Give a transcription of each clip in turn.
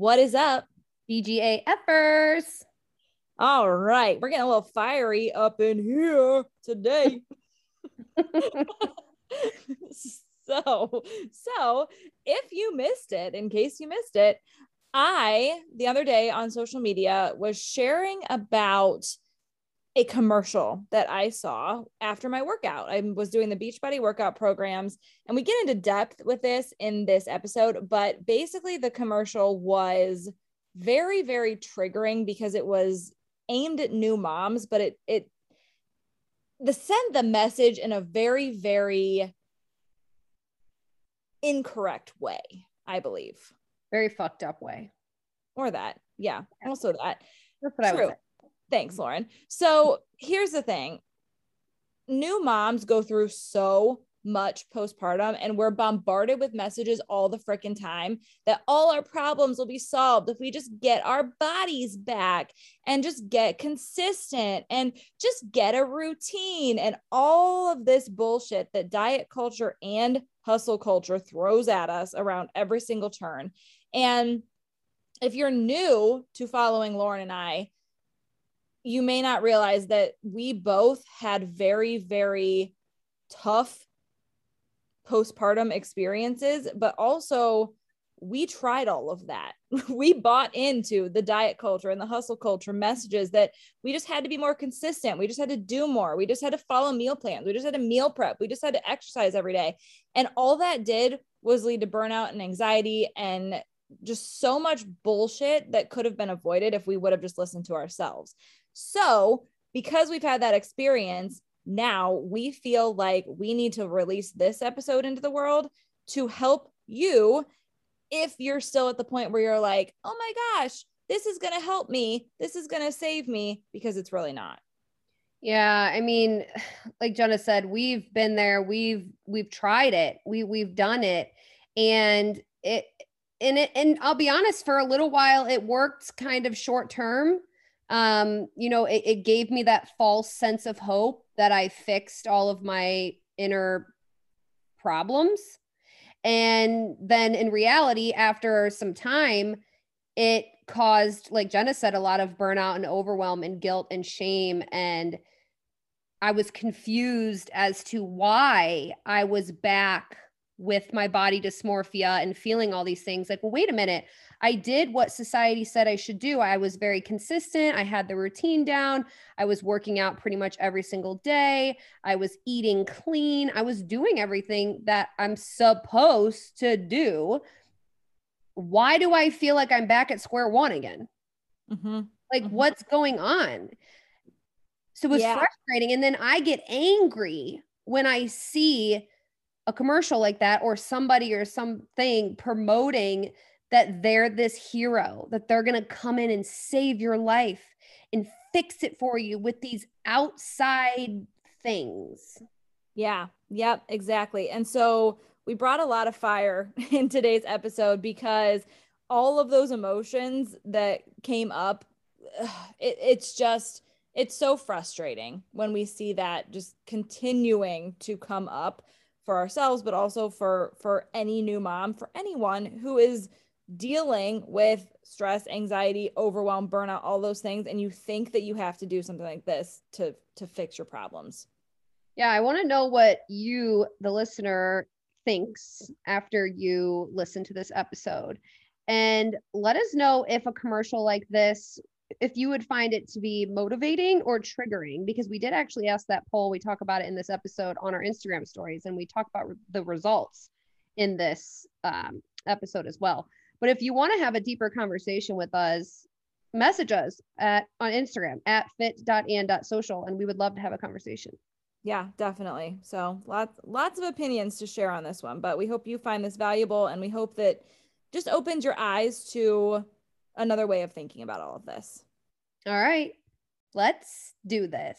What is up? DGA effers. All right, we're getting a little fiery up in here today. so, so if you missed it, in case you missed it, I the other day on social media was sharing about a commercial that I saw after my workout. I was doing the Beachbody workout programs, and we get into depth with this in this episode. But basically, the commercial was very, very triggering because it was aimed at new moms, but it it the sent the message in a very, very incorrect way. I believe very fucked up way, or that, yeah, also that. That's what True. I say Thanks, Lauren. So here's the thing new moms go through so much postpartum and we're bombarded with messages all the freaking time that all our problems will be solved if we just get our bodies back and just get consistent and just get a routine and all of this bullshit that diet culture and hustle culture throws at us around every single turn and if you're new to following Lauren and I you may not realize that we both had very, very tough postpartum experiences, but also we tried all of that. we bought into the diet culture and the hustle culture messages that we just had to be more consistent. We just had to do more. We just had to follow meal plans. We just had to meal prep. We just had to exercise every day. And all that did was lead to burnout and anxiety and just so much bullshit that could have been avoided if we would have just listened to ourselves. So, because we've had that experience, now we feel like we need to release this episode into the world to help you if you're still at the point where you're like, oh my gosh, this is going to help me. This is going to save me because it's really not. Yeah, I mean, like Jenna said, we've been there. We've we've tried it. We we've done it, and it and it and I'll be honest, for a little while, it worked kind of short term um, you know, it, it gave me that false sense of hope that I fixed all of my inner problems. And then in reality, after some time, it caused, like Jenna said, a lot of burnout and overwhelm and guilt and shame. And I was confused as to why I was back with my body dysmorphia and feeling all these things. Like, well, wait a minute. I did what society said I should do. I was very consistent. I had the routine down. I was working out pretty much every single day. I was eating clean. I was doing everything that I'm supposed to do. Why do I feel like I'm back at square one again? Mm-hmm. Like, mm-hmm. what's going on? So it was yeah. frustrating. And then I get angry when I see a commercial like that or somebody or something promoting that they're this hero, that they're going to come in and save your life and fix it for you with these outside things. Yeah. Yep. Exactly. And so we brought a lot of fire in today's episode because all of those emotions that came up, it, it's just, it's so frustrating when we see that just continuing to come up for ourselves but also for for any new mom for anyone who is dealing with stress, anxiety, overwhelm, burnout, all those things and you think that you have to do something like this to to fix your problems. Yeah, I want to know what you the listener thinks after you listen to this episode. And let us know if a commercial like this if you would find it to be motivating or triggering because we did actually ask that poll we talk about it in this episode on our instagram stories and we talk about the results in this um, episode as well but if you want to have a deeper conversation with us, message us at on Instagram at fit.and.social and we would love to have a conversation. Yeah, definitely. So lots lots of opinions to share on this one, but we hope you find this valuable and we hope that just opens your eyes to another way of thinking about all of this. All right. Let's do this.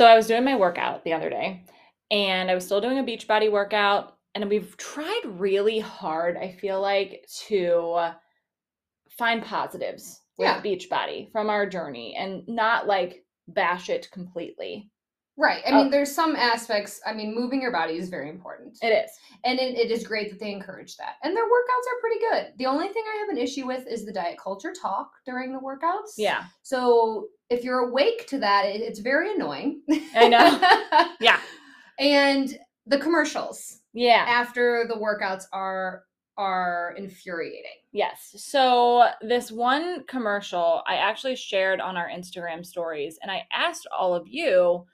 So I was doing my workout the other day and I was still doing a Beachbody workout and we've tried really hard, I feel like, to find positives with yeah. Beachbody from our journey and not like bash it completely. Right. I oh. mean, oh. there's some aspects. I mean, moving your body is very important. It is. And it, it is great that they encourage that. And their workouts are pretty good. The only thing I have an issue with is the diet culture talk during the workouts. Yeah. So if you're awake to that, it, it's very annoying. I know. yeah. And the commercials. Yeah. After the workouts are are infuriating. Yes. So this one commercial I actually shared on our Instagram stories and I asked all of you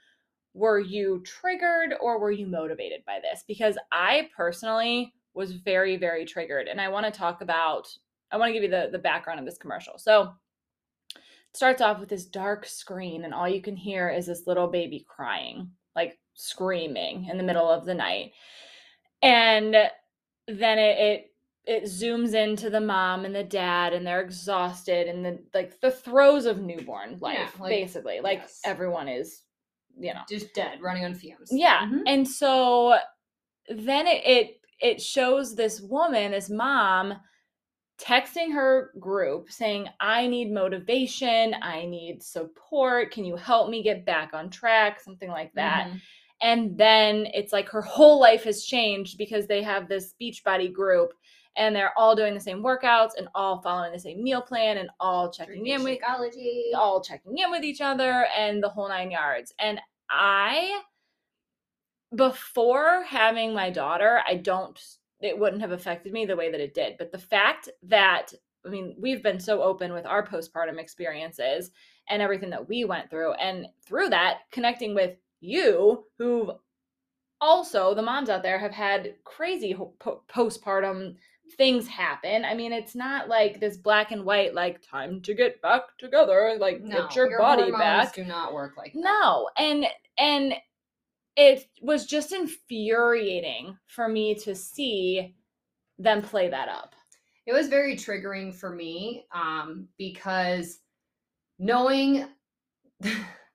were you triggered or were you motivated by this? Because I personally was very very triggered and I want to talk about I want to give you the the background of this commercial. So it starts off with this dark screen and all you can hear is this little baby crying, like screaming in the middle of the night. And then it, it it zooms into the mom and the dad and they're exhausted and the like the throes of newborn life yeah, like, basically like yes. everyone is you know just dead running on fumes yeah mm-hmm. and so then it, it it shows this woman this mom texting her group saying i need motivation i need support can you help me get back on track something like that mm-hmm. and then it's like her whole life has changed because they have this Beachbody group and they're all doing the same workouts and all following the same meal plan and all checking Drinking in with Shakeology. all checking in with each other and the whole nine yards. And I before having my daughter, I don't it wouldn't have affected me the way that it did. But the fact that I mean, we've been so open with our postpartum experiences and everything that we went through and through that connecting with you who've also the moms out there have had crazy postpartum things happen. I mean, it's not like this black and white, like time to get back together, like no, get your, your body back. Do not work like that. No, and and it was just infuriating for me to see them play that up. It was very triggering for me um, because knowing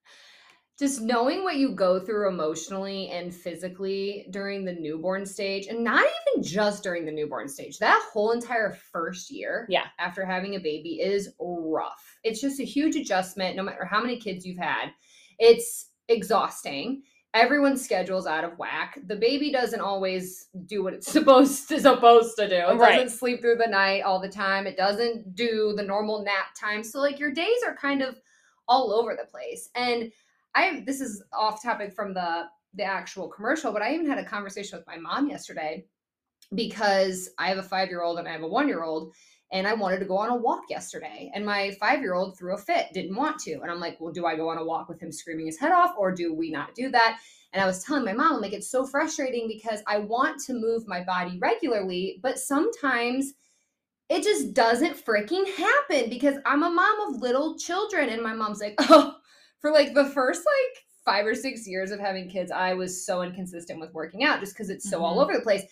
just knowing what you go through emotionally and physically during the newborn stage and not even just during the newborn stage that whole entire first year yeah. after having a baby is rough. It's just a huge adjustment no matter how many kids you've had. It's exhausting. Everyone's schedule's out of whack. The baby doesn't always do what it's supposed to supposed to do. It right. doesn't sleep through the night all the time. It doesn't do the normal nap time. So like your days are kind of all over the place. And I this is off topic from the the actual commercial, but I even had a conversation with my mom yesterday because I have a five year old and I have a one year old, and I wanted to go on a walk yesterday. And my five year old threw a fit, didn't want to. And I'm like, well, do I go on a walk with him screaming his head off, or do we not do that? And I was telling my mom, I'm like, it's so frustrating because I want to move my body regularly, but sometimes it just doesn't freaking happen because I'm a mom of little children. And my mom's like, oh, for like the first like five or six years of having kids, I was so inconsistent with working out just because it's so mm-hmm. all over the place.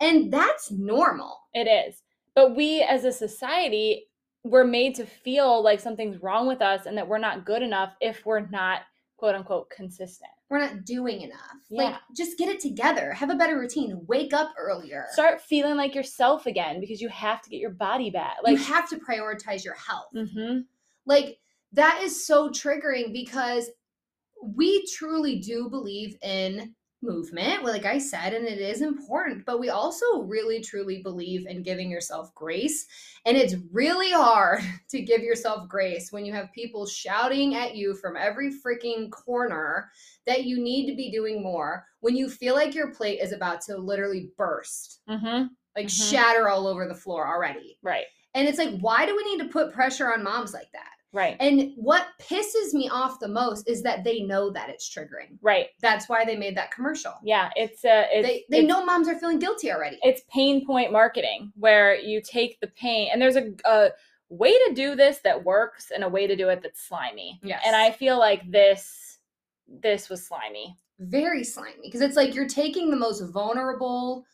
And that's normal. It is. But we as a society, we're made to feel like something's wrong with us and that we're not good enough if we're not quote unquote consistent. We're not doing enough. Yeah. Like, just get it together. Have a better routine. Wake up earlier. Start feeling like yourself again because you have to get your body back. Like, you have to prioritize your health. Mm-hmm. Like, that is so triggering because we truly do believe in movement, well, like I said, and it is important, but we also really truly believe in giving yourself grace. And it's really hard to give yourself grace when you have people shouting at you from every freaking corner that you need to be doing more, when you feel like your plate is about to literally burst, Mm-hmm. like Mhm. shatter all over the floor already. Right. And it's like, why do we need to put pressure on moms like that? Right. And what pisses me off the most is that they know that it's triggering. Right. That's why they made that commercial. Yeah. It's uh it's, they they it's- know moms are feeling guilty already. it's pain point marketing where you take the pain and there's a, a way to do this that works and a way to do it that's slimy Yes. and i feel like this this was slimy very slimy because it's like you're taking the most vulnerable,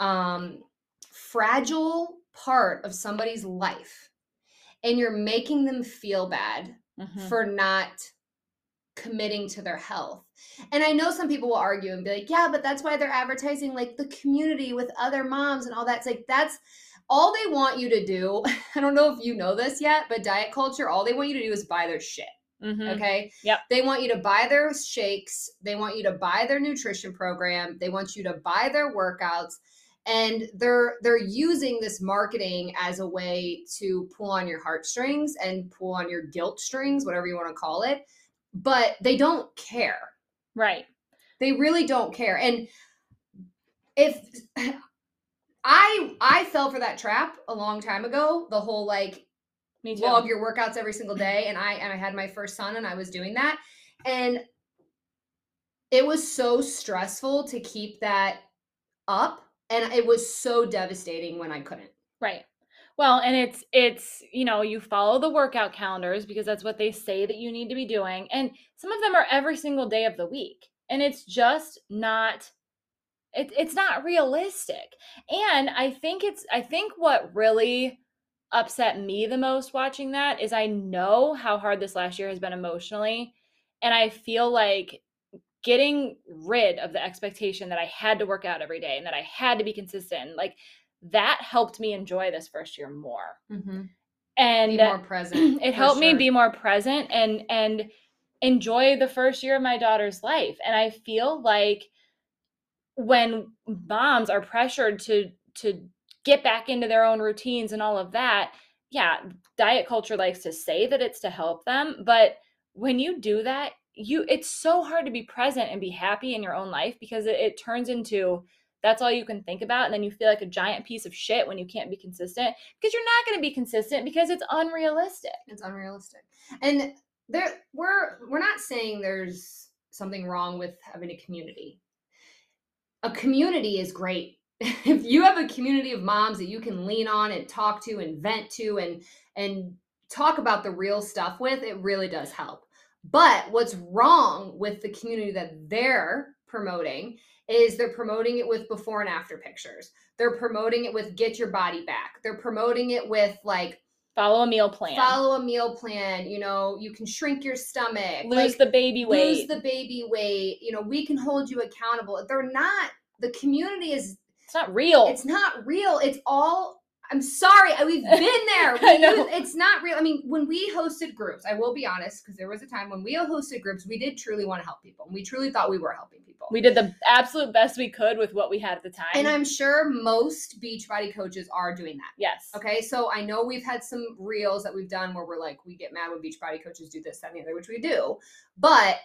um, fragile part of somebody's life and you're making them feel bad Mhm. for not committing to their health. And I know some people will argue and be like, yeah, but that's why they're advertising like the community with other moms and all that. It's like that's all they want you to do. I don't know if you know this yet, but diet culture, all they want you to do is buy their shit. Mhm. Okay. Yep. They want you to buy their shakes. They want you to buy their nutrition program. They want you to buy their workouts. And they're they're using this marketing as a way to pull on your heartstrings and pull on your guilt strings, whatever you want to call it. But they don't care. right They really don't care. And if I I fell for that trap a long time ago, the whole like log your workouts every single day and i and i had my first son and i was doing that and it was so stressful to keep that up and it was so devastating when i couldn't. Right. Well and it's it's you know you follow the workout calendars because that's what they say that you need to be doing and some of them are every single day of the week and it's just not it, it's not realistic and i think it's i think what really upset me the most watching that is i know how hard this last year has been emotionally and i feel like getting rid of the expectation that i had to work out every day and that i had to be consistent like that helped me enjoy this first year more. Mm-hmm. And be more present it helped me be more present and and enjoy the first year of my daughter's life. And i feel like when moms are pressured to to get back into their own routines and all of that yeah diet culture likes to say that it's to help them but when you do that you it's so hard to be present and be happy in your own life because it, it turns into that's all you can think about and then you feel like a giant piece of shit when you can't be consistent because you're not going to be consistent because it's unrealistic. It's unrealistic. And there we're we're not saying there's something wrong with having a community. A community is great. If you have a community of moms that you can lean on and talk to and vent to and and talk about the real stuff with it really does help but what's wrong with the community that they're promoting is they're promoting it with before and after pictures. They're promoting it with get your body back. They're promoting it with like follow a meal plan. follow a meal plan you know you can shrink your stomach lose like, the baby weight. lose the baby weight. You know we can hold you accountable. They're not the community is it's not real. It's not real. It's all i'm sorry we've been there. We use- it's not real i mean when we hosted groups i will be honest because there was a time when we hosted groups we did truly want to help people and we truly thought we were helping people. We did the absolute best we could with what we had at the time. And i'm sure most beachbody coaches are doing that. Yes. Okay, so I know we've had some reels that we've done where we're like, we get mad when Beachbody coaches do this, that, and the other, which we do. But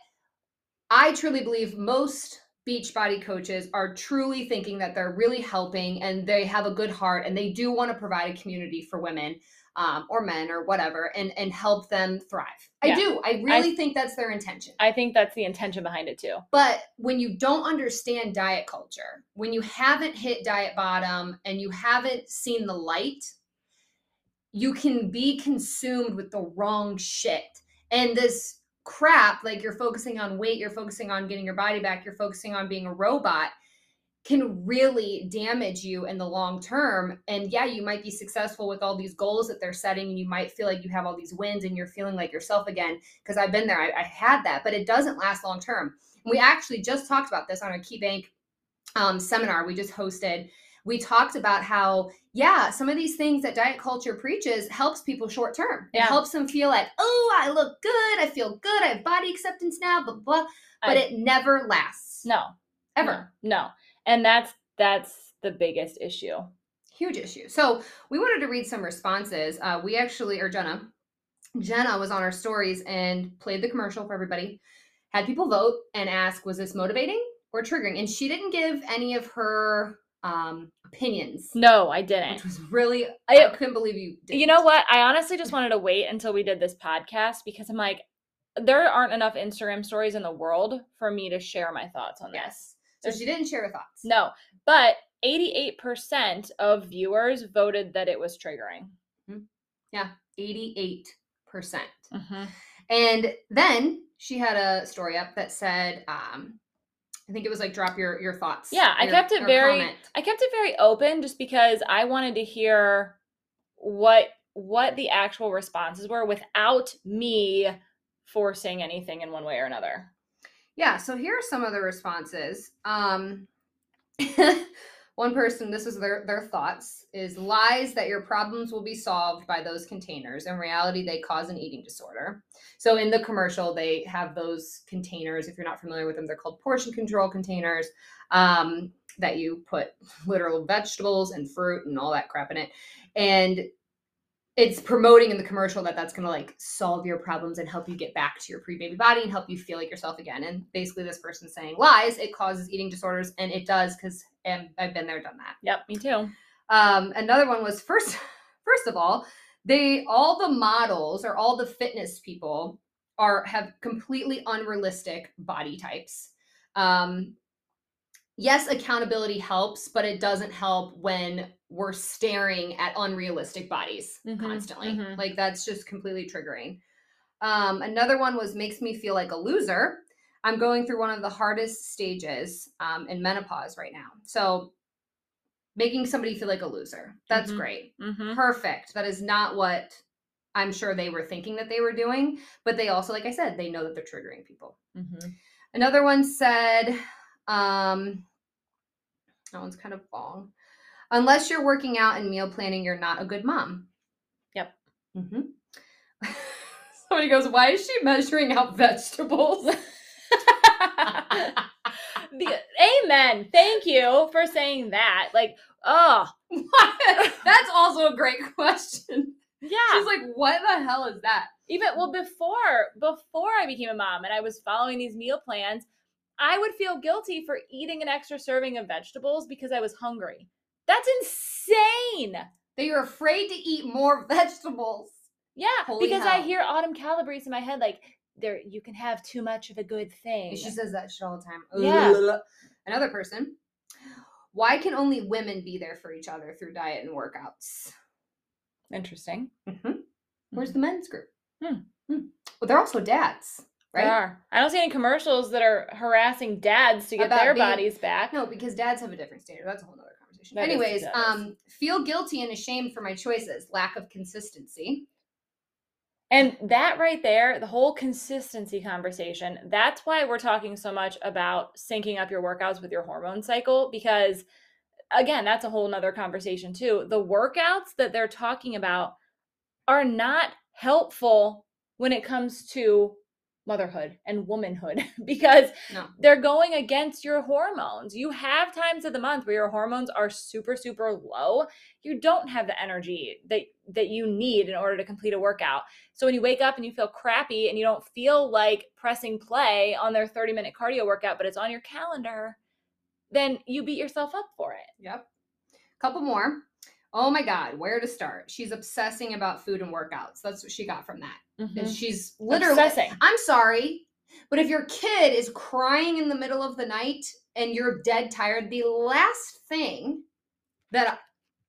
I truly believe most Beachbody coaches are truly thinking that they're really helping and they have a good heart and they do want to provide a community for women um, or men or whatever and and help them thrive. I Yeah. do. I really think that's their intention. i think that's the intention behind it too But when you don't understand diet culture, when you haven't hit diet bottom and you haven't seen the light, you can be consumed with the wrong shit. And this crap, like you're focusing on weight, you're focusing on getting your body back, you're focusing on being a robot, can really damage you in the long term. And yeah, you might be successful with all these goals that they're setting, and you might feel like you have all these wins and you're feeling like yourself again. Because I've been there, I, I had that, but it doesn't last long term. We actually just talked about this on our Key Bank um, seminar we just hosted. We talked about how yeah some of these things that diet culture preaches helps people short term. It helps them feel like oh i look good i feel good i have body acceptance now blah blah but I- it never lasts. No, ever. No, no. and that's that's the biggest issue. huge issue. So we wanted to read some responses. Uh, we actually or jenna jenna was on our stories and played the commercial for everybody had people vote and ask was this motivating or triggering? And she didn't give any of her um, opinions No, I didn't. which was really I, I- couldn't believe you. Didn't. You know what? I honestly just wanted to wait until we did this podcast because I'm like, there aren't enough Instagram stories in the world for me to share my thoughts on this. Yes. So she didn't share her thoughts. No, but 88% of viewers voted that it was triggering. Yeah, eighty-eight percent. Mm-hmm. And then she had a story up that said, um, I think it was like drop your your thoughts. Yeah, I kept it very- comment. I kept it very open just because I wanted to hear what what the actual responses were without me forcing anything in one way or another. Yeah. So here are some of the responses. Um, one person, this is their their thoughts, is lies that your problems will be solved by those containers. In reality, they cause an eating disorder. So in the commercial, they have those containers. If you're not familiar with them, they're called portion control containers. Um, that you put literal vegetables and fruit and all that crap in it, and it's promoting in the commercial that that's going to like solve your problems and help you get back to your pre-baby body and help you feel like yourself again. And basically this person's saying lies it causes eating disorders and it does because i've been there done that. Yep, me too. um, another one was first first of all they all the models or all the fitness people are have completely unrealistic body types. Um, yes accountability helps but it doesn't help when we're staring at unrealistic bodies Mhm, constantly mhm. like that's just completely triggering um, another one was makes me feel like a loser i'm going through one of the hardest stages um, in menopause right now so making somebody feel like a loser that's Mhm. great Mm-hmm. perfect that is not what i'm sure they were thinking that they were doing but they also like i said they know that they're triggering people Mm-hmm. Another one said, um, that one's kind of long. Unless you're working out and meal planning, you're not a good mom. Yep. hmm Somebody goes, Why is she measuring out vegetables? the, amen. Thank you for saying that. Like, oh, That's also a great question. yeah. She's like, What the hell is that? even well before before I became a mom and I was following these meal plans, I would feel guilty for eating an extra serving of vegetables because I was hungry. That's insane. That you're afraid to eat more vegetables. Yeah, Holy because I hear Autumn Calabrese in my head like there you can have too much of a good thing. She says that shit all the time. Yeah. Another person. Why can only women be there for each other through diet and workouts? Interesting. hmm Where's the men's group? Hmm. Hmm. Well, they're also dads, They are. I don't see any commercials that are harassing dads to get About their being- bodies back. No, because dads have a different standard. That's a whole nother conversation. That is- Anyways, that is. um, feel guilty and ashamed for my choices. Lack of consistency. And that right there, the whole consistency conversation, that's why we're talking so much about syncing up your workouts with your hormone cycle because again, that's a whole nother conversation too. The workouts that they're talking about are not helpful when it comes to motherhood and womanhood because No. they're going against your hormones. You have times of the month where your hormones are super super low. You don't have the energy that that you need in order to complete a workout. So when you wake up and you feel crappy and you don't feel like pressing play on their 30-minute cardio workout but it's on your calendar, then you beat yourself up for it. Yep. Couple more. Oh my God, where to start? She's obsessing about food and workouts. That's what she got from that. And mm-hmm. she's literally Obsessing. I'm sorry, but if your kid is crying in the middle of the night and you're dead tired, the last thing that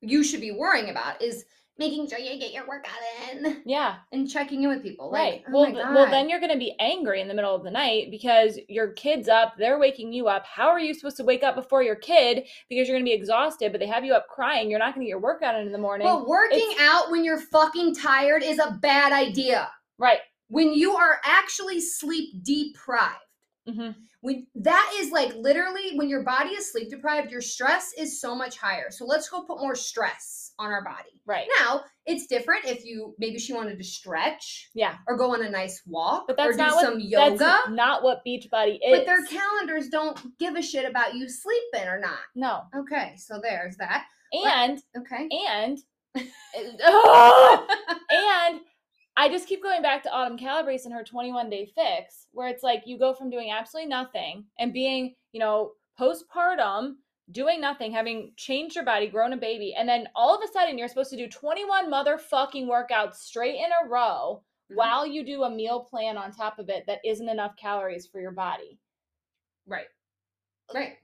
you should be worrying about is making sure you get your workout in Yeah. and checking in with people. Right. Like, oh well, th- well, then you're going to be angry in the middle of the night because your kid's up, they're waking you up. How are you supposed to wake up before your kid because you're going to be exhausted, but they have you up crying? You're not going to get your workout in in the morning. But working It's- out when you're fucking tired is a bad idea. right. When you are actually sleep deprived, Mhm. When that is like literally when your body is sleep deprived, your stress is so much higher. So let's go put more stress on our body. Right. Now, it's different if you maybe she wanted to stretch Yeah. or go on a nice walk But or that's do not some what yoga. that's not what Beachbody is. But their calendars don't give a shit about you sleeping or not. no. Okay, so there's that. And Okay. and Ugh! Oh! and I just keep going back to Autumn Calabrese and her 21 day fix, where it's like you go from doing absolutely nothing and being, you know, postpartum, doing nothing, having changed your body, grown a baby, and then all of a sudden you're supposed to do 21 motherfucking workouts straight in a row Mhm. while you do a meal plan on top of it that isn't enough calories for your body. Right. Right.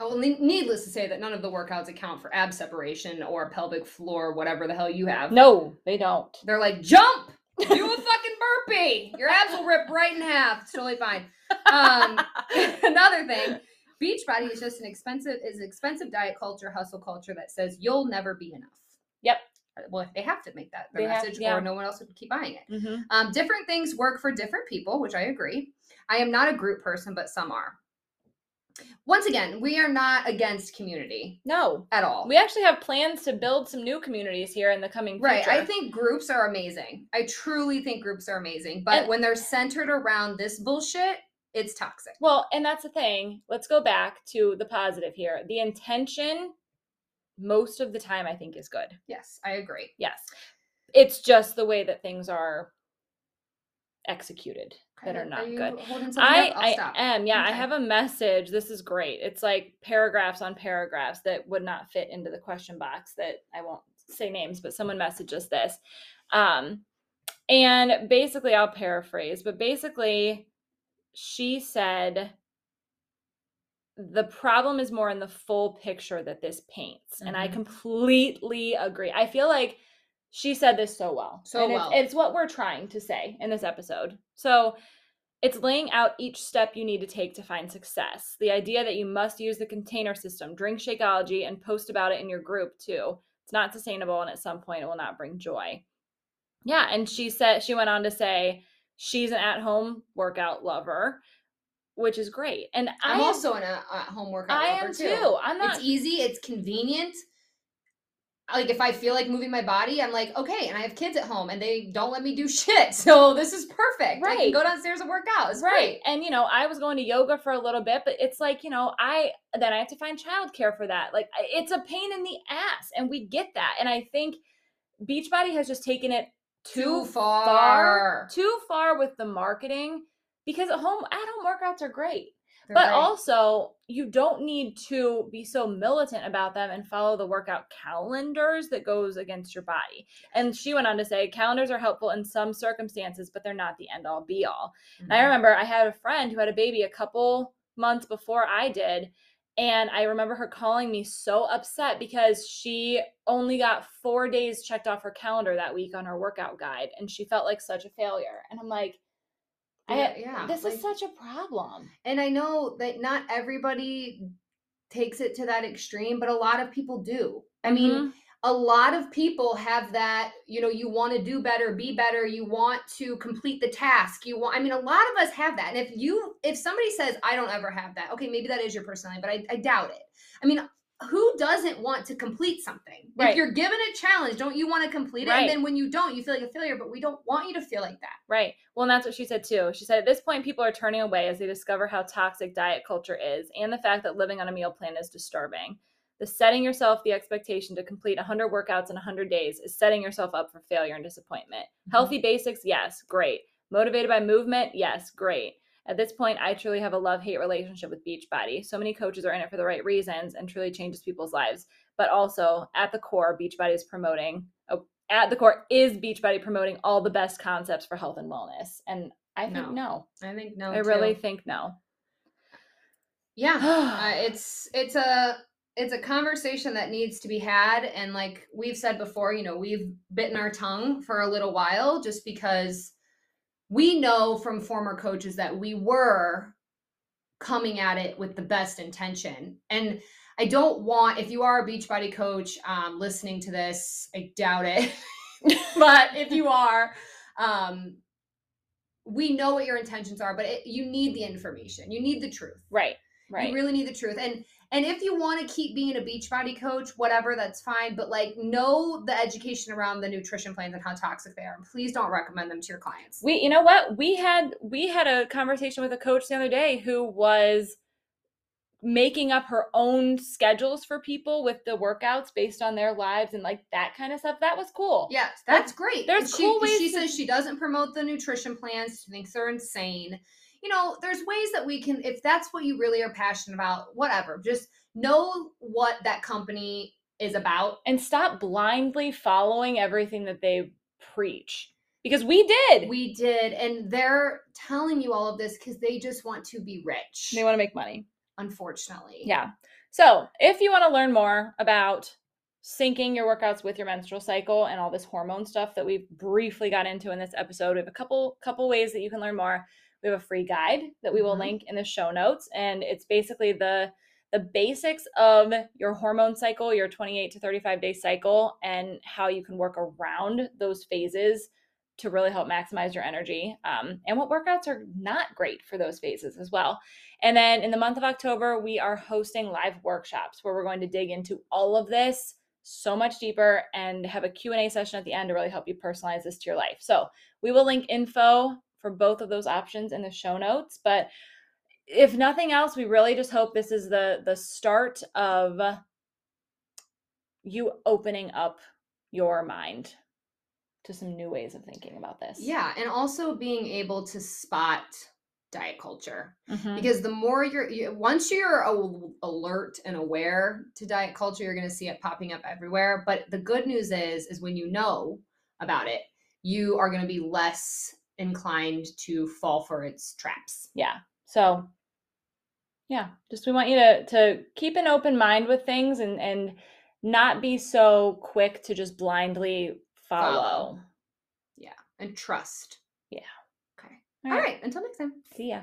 Oh, well, needless to say that none of the workouts account for ab separation or pelvic floor, whatever the hell you have. No, they don't. They're like, jump, do a fucking burpee. Your abs will rip right in half. It's totally fine. Um, another thing, Beachbody is just an expensive is expensive diet culture, hustle culture that says you'll never be enough. Yep. Well, if they have to make that They their have- message, yeah. or no one else would keep buying it. Mhm. Um, different things work for different people, which I agree. I am not a group person, but some are. Once again, we are not against community No, at all. we actually have plans to build some new communities here in the coming future. Right. I think groups are amazing. I truly think groups are amazing. But And- when they're centered around this bullshit, it's toxic. Well, and that's the thing. Let's go back to the positive here. The intention, most of the time, I think, is good. Yes, I agree. Yes. It's just the way that things are executed that are not you good. I. I am. Yeah, I have a message. This is great. It's like paragraphs on paragraphs that would not fit into the question box that I won't say names, but someone messages this. Um, and basically, I'll paraphrase, but basically, she said the problem is more in the full picture that this paints. And I Mhm. completely agree. I feel like she said this so well. So and well. It's, it's what we're trying to say in this episode. So it's laying out each step you need to take to find success. The idea that you must use the container system, drink Shakeology, and post about it in your group too. It's not sustainable, and at some point, it will not bring joy. Yeah, and she said she went on to say she's an at-home workout lover, which is great. And I'm am- also an uh, at-home workout I lover am too. too. I'm not It's easy. It's convenient. Like if I feel like moving my body, I'm like, okay. And I have kids at home, and they don't let me do shit. So this is perfect. Right. I can go downstairs and work out. It's right. great. And you know, I was going to yoga for a little bit, but it's like, you know, I then I have to find childcare for that. Like it's a pain in the ass, and we get that. And I think Beachbody has just taken it too, Too far. too far with the marketing because at home at-home workouts are great. They're but great. also you don't need to be so militant about them and follow the workout calendars that goes against your body and she went on to say calendars are helpful in some circumstances but they're not the end all be all and i Mhm. remember i had a friend who had a baby a couple months before i did and i remember her calling me so upset because she only got four days checked off her calendar that week on her workout guide and she felt like such a failure and i'm like Yeah, I, yeah, this like- is such a problem And I know that not everybody takes it to that extreme, but a lot of people do. I mean, Mhm. A lot of people have that, you know, you want to do better, be better, you want to complete the task. You want I mean, a lot of us have that. And if you if somebody says I don't ever have that, okay, maybe that is your personality, but I, I doubt it. I mean, who doesn't want to complete something? Right. If you're given a challenge, don't you want to complete it? Right. And then when you don't, you feel like a failure, but we don't want you to feel like that. Right. Well, and that's what she said too. She said at this point, people are turning away as they discover how toxic diet culture is and the fact that living on a meal plan is disturbing. The setting yourself the expectation to complete 100 workouts in 100 days is setting yourself up for failure and disappointment. Healthy basics, yes, great. Motivated by movement, yes, great. At this point, I truly have a love hate relationship with Beachbody. So many coaches are in it for the right reasons and truly changes people's lives. But also, at the core, Beachbody is promoting, oh, at the core, is Beachbody promoting all the best concepts for health and wellness? And I think No. no. I think no. I really think no. Yeah. uh, it's it's a it's a conversation that needs to be had and like we've said before you know we've bitten our tongue for a little while just because we know from former coaches that we were coming at it with the best intention and i don't want if you are a beachbody coach um, listening to this i doubt it but if you are um, we know what your intentions are, but it, you need the information. You need the truth. Right. Right. You really need the truth. And and if you want to keep being a Beachbody coach, whatever, that's fine. But like know the education around the nutrition plans and how toxic they are. And please don't recommend them to your clients. we you know what we had we had a conversation with a coach the other day who was making up her own schedules for people with the workouts based on their lives and like that kind of stuff that was cool Yes, that's great. there's And she, cool ways She to- says she doesn't promote the nutrition plans. She thinks they're insane. You know, there's ways that we can, if that's what you really are passionate about, whatever. Just know what that company is about. and stop blindly following everything that they preach because we did We did, and they're telling you all of this because they just want to be rich. they want to make money unfortunately. Yeah. So if you want to learn more about syncing your workouts with your menstrual cycle and all this hormone stuff that we've briefly got into in this episode, we have a couple couple ways that you can learn more. We have a free guide that we will Mhm. link in the show notes, and it's basically the the basics of your hormone cycle, your 28 to 35 day cycle, and how you can work around those phases to really help maximize your energy, um, and what workouts are not great for those phases as well. And then in the month of October, we are hosting live workshops where we're going to dig into all of this so much deeper and have a Q&A session at the end to really help you personalize this to your life. So, we will link info for both of those options in the show notes, but if nothing else, we really just hope this is the the start of you opening up your mind to some new ways of thinking about this. Yeah, and also being able to spot diet culture Mhm. because the more you're you, once you're alert and aware to diet culture you're going to see it popping up everywhere but the good news is is when you know about it you are going to be less inclined to fall for its traps. Yeah. So yeah just we want you to to keep an open mind with things and and not be so quick to just blindly follow, Follow. and trust. Yeah. okay. All all right. right until next time. See ya